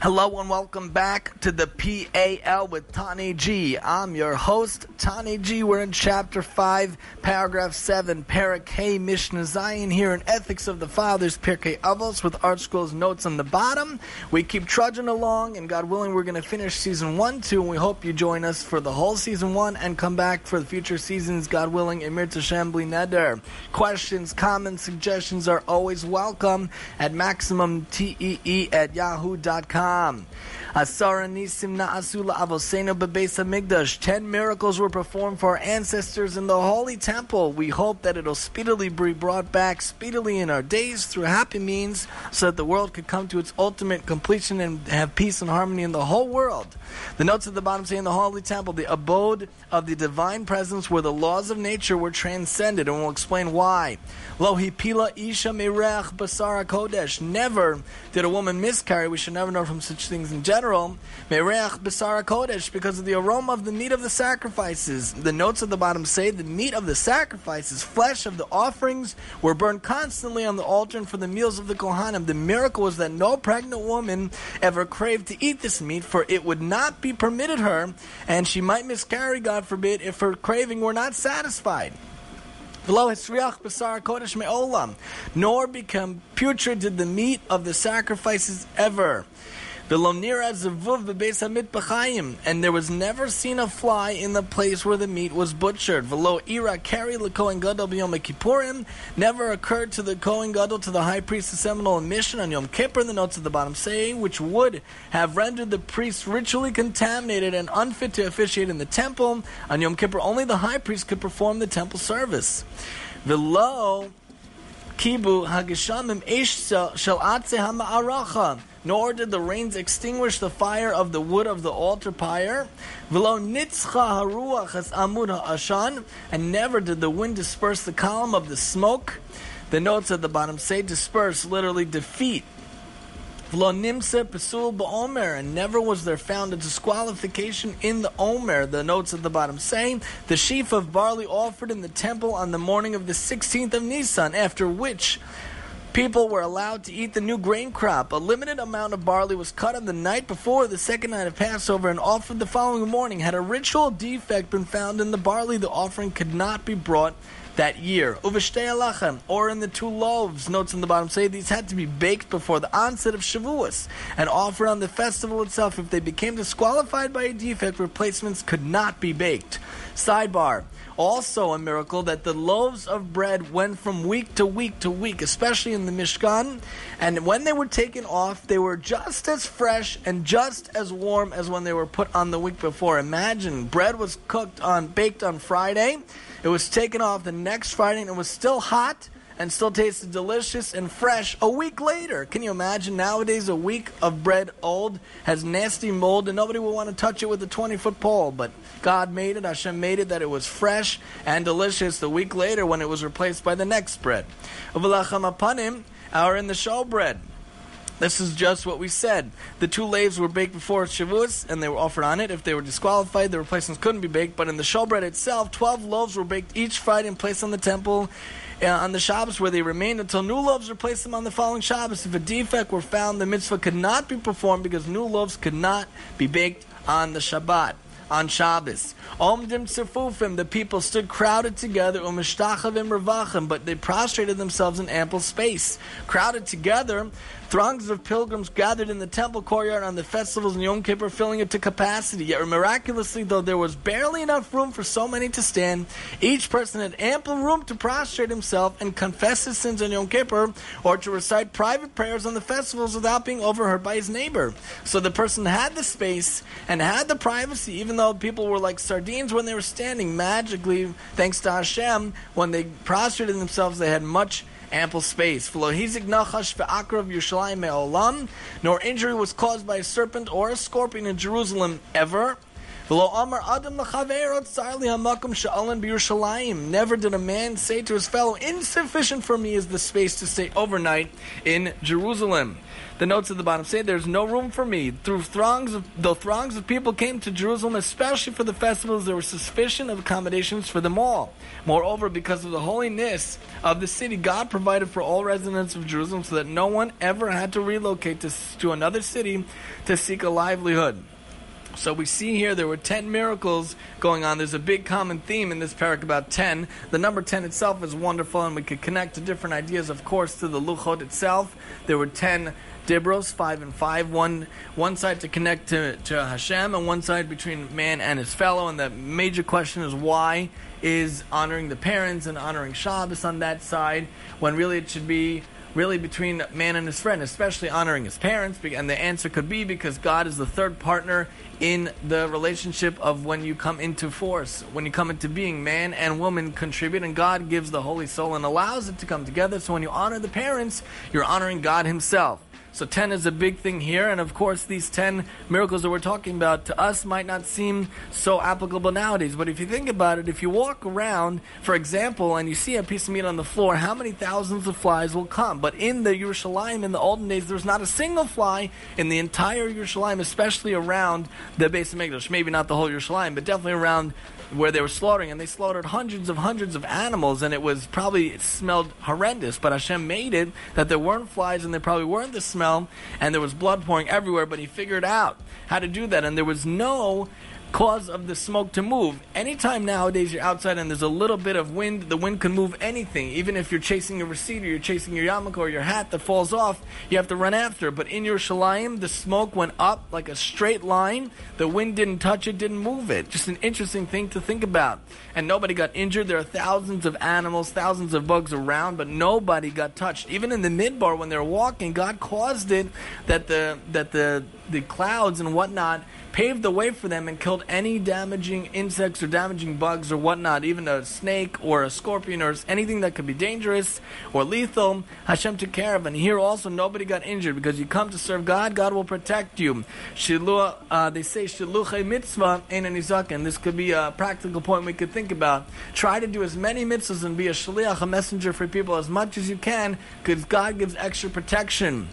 Hello and welcome back to the PAL with Tani G. I'm your host, Tani G. We're in chapter 5, paragraph 7, Parak Mishnah Zayin here in Ethics of the Fathers, Pirkei Avos, with ArtScroll's notes on the bottom. We keep trudging along, and God willing, we're going to finish season 1, 2, and we hope you join us for the whole season 1 and come back for the future seasons, God willing, Emir Shambly Neder. Questions, comments, suggestions are always welcome at MaximumTEE at yahoo.com. Asara nisim na'asula avosenu bebeis hamikdash. Ten miracles were performed for our ancestors in the holy temple. We hope that it'll speedily be brought back, speedily in our days, through happy means, so that the world could come to its ultimate completion and have peace and harmony in the whole world. The notes at the bottom say in the holy temple, the abode of the divine presence, where the laws of nature were transcended, and we'll explain why. Lo hipila isha mirech basara kodesh. Never did a woman miscarry. We should never know from such things in general. Mereach Besara Kodesh, because of the aroma of the meat of the sacrifices. The notes at the bottom say the meat of the sacrifices, flesh of the offerings, were burned constantly on the altar and for the meals of the Kohanim. The miracle was that no pregnant woman ever craved to eat this meat, for it would not be permitted her, and she might miscarry, God forbid, if her craving were not satisfied. Nor become putrid did the meat of the sacrifices ever. And there was never seen a fly in the place where the meat was butchered. Velo ira carry the Kohen Gadol b'Yom Kippurim never occurred to the Kohen Gadol to the high priest seminal emission on Yom Kippur. The notes at the bottom saying, which would have rendered the priest ritually contaminated and unfit to officiate in the temple. On Yom Kippur, only the high priest could perform the temple service. Velo kibu hageshamim ish shel atze hama'aracha nor did the rains extinguish the fire of the wood of the altar pyre. ashan, and never did the wind disperse the column of the smoke. The notes at the bottom say disperse, literally defeat. nimse pesul ba'omer, and never was there found a disqualification in the omer. The notes at the bottom saying the sheaf of barley offered in the temple on the morning of the 16th of Nisan, after which People were allowed to eat the new grain crop. A limited amount of barley was cut on the night before the second night of Passover and offered the following morning. Had a ritual defect been found in the barley, the offering could not be brought that year. alachem, or in the two loaves. Notes on the bottom say these had to be baked before the onset of Shavuos and offered on the festival itself. If they became disqualified by a defect, replacements could not be baked. Sidebar. Also, a miracle that the loaves of bread went from week to week to week, especially in the Mishkan. And when they were taken off, they were just as fresh and just as warm as when they were put on the week before. Imagine bread was cooked on, baked on Friday. It was taken off the next Friday and it was still hot and still tasted delicious and fresh a week later. Can you imagine nowadays a week of bread old has nasty mold and nobody will want to touch it with a 20 foot pole? But God made it, Hashem made it that it was fresh and delicious the week later when it was replaced by the next bread. Are in the showbread. This is just what we said. The two laves were baked before Shavuos, and they were offered on it. If they were disqualified, the replacements couldn't be baked. But in the showbread itself, 12 loaves were baked each Friday and placed on the temple uh, on the Shabbos, where they remained until new loaves replaced them on the following Shabbos. If a defect were found, the mitzvah could not be performed because new loaves could not be baked on the Shabbat on Shabbos. Omdim tzefufim, the people stood crowded together, umishtachavim revachim, but they prostrated themselves in ample space. Crowded together, Throngs of pilgrims gathered in the temple courtyard on the festivals in Yom Kippur, filling it to capacity. Yet miraculously, though there was barely enough room for so many to stand, each person had ample room to prostrate himself and confess his sins on Yom Kippur, or to recite private prayers on the festivals without being overheard by his neighbor. So the person had the space and had the privacy, even though people were like sardines when they were standing. Magically, thanks to Hashem, when they prostrated themselves, they had much ample space. Nor injury was caused by a serpent or a scorpion in Jerusalem ever. Never did a man say to his fellow, Insufficient for me is the space to stay overnight in Jerusalem. The notes at the bottom say there's no room for me. Through throngs of the throngs of people came to Jerusalem, especially for the festivals, there were sufficient of accommodations for them all. Moreover, because of the holiness of the city, God provided for all residents of Jerusalem so that no one ever had to relocate to, to another city to seek a livelihood. So we see here there were 10 miracles going on. There's a big common theme in this parak about 10. The number 10 itself is wonderful, and we could connect to different ideas, of course, to the Luchot itself. There were 10 Dibros, five and five. One one side to connect to, to Hashem, and one side between man and his fellow. And the major question is why is honoring the parents and honoring Shabbos on that side when really it should be really between man and his friend, especially honoring his parents. And the answer could be because God is the third partner in the relationship of when you come into force, when you come into being. Man and woman contribute, and God gives the Holy Soul and allows it to come together. So when you honor the parents, you're honoring God Himself. So 10 is a big thing here, and of course, these 10 miracles that we're talking about to us might not seem so applicable nowadays. But if you think about it, if you walk around, for example, and you see a piece of meat on the floor, how many thousands of flies will come? But in the Yerushalayim in the olden days, there's not a single fly in the entire Yerushalayim, especially around the base of Mikdash. Maybe not the whole Yerushalayim, but definitely around where they were slaughtering, and they slaughtered hundreds of hundreds of animals, and it was probably it smelled horrendous. But Hashem made it that there weren't flies, and there probably weren't the smell, and there was blood pouring everywhere. But He figured out how to do that, and there was no cause of the smoke to move. Anytime nowadays you're outside and there's a little bit of wind, the wind can move anything. Even if you're chasing a receipt or you're chasing your yarmulke or your hat that falls off, you have to run after. But in Yerushalayim, the smoke went up like a straight line. The wind didn't touch it, didn't move it. Just an interesting thing to think about. And nobody got injured. There are thousands of animals, thousands of bugs around, but nobody got touched. Even in the midbar when they're walking, God caused it that the that the the clouds and whatnot paved the way for them and killed any damaging insects or damaging bugs or whatnot, even a snake or a scorpion or anything that could be dangerous or lethal. Hashem took care of. And here also nobody got injured because you come to serve God, God will protect you. Shiluah, uh, they say shiluchay mitzvah in an and this could be a practical point we could think about. Try to do as many mitzvahs and be a shaliach, a messenger for people as much as you can because God gives extra protection.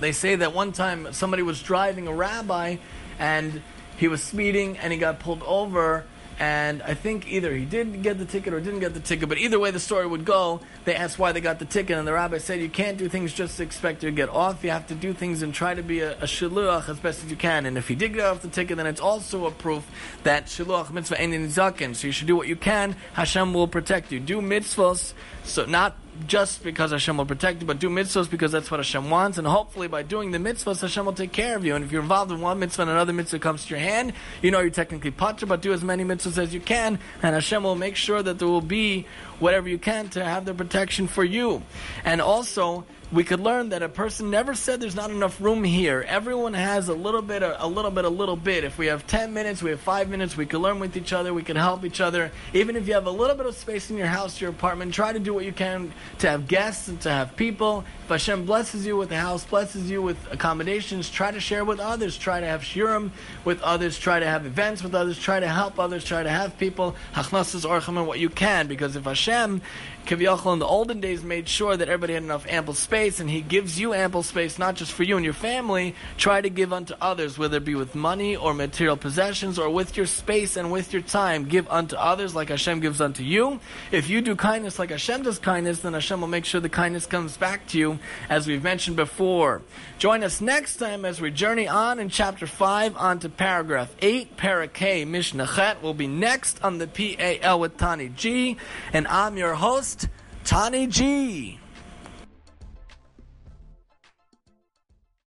They say that one time somebody was driving a rabbi and he was speeding and he got pulled over and I think either he did get the ticket or didn't get the ticket, but either way the story would go, they asked why they got the ticket, and the rabbi said, You can't do things just to expect to get off. You have to do things and try to be a, a shiluach as best as you can. And if he did get off the ticket, then it's also a proof that shiluach mitzvah ain't in zakin. So you should do what you can. Hashem will protect you. Do mitzvahs, so not just because Hashem will protect you, but do mitzvahs because that's what Hashem wants. And hopefully, by doing the mitzvahs, Hashem will take care of you. And if you're involved in one mitzvah and another mitzvah comes to your hand, you know you're technically patra, but do as many mitzvahs as you can, and Hashem will make sure that there will be whatever you can to have the protection for you. And also, we could learn that a person never said there's not enough room here. Everyone has a little bit, a, a, little bit, a little bit. If we have 10 minutes, we have 5 minutes, we can learn with each other, we can help each other. Even if you have a little bit of space in your house, your apartment, try to do what you can to have guests and to have people. If Hashem blesses you with a house, blesses you with accommodations, try to share with others. Try to have shiurim with others, try to have events with others, try to help others, try to have people. Hachnasas orchim what you can, because if Hashem Kaviyachal in the olden days made sure that everybody had enough ample space, and he gives you ample space not just for you and your family. Try to give unto others, whether it be with money or material possessions or with your space and with your time. Give unto others like Hashem gives unto you. If you do kindness like Hashem does kindness, then Hashem will make sure the kindness comes back to you, as we've mentioned before. Join us next time as we journey on in chapter 5 on to paragraph 8. Parakeh Mishnah Chet will be next on the PAL with Tani G, and I'm your host. Tani G.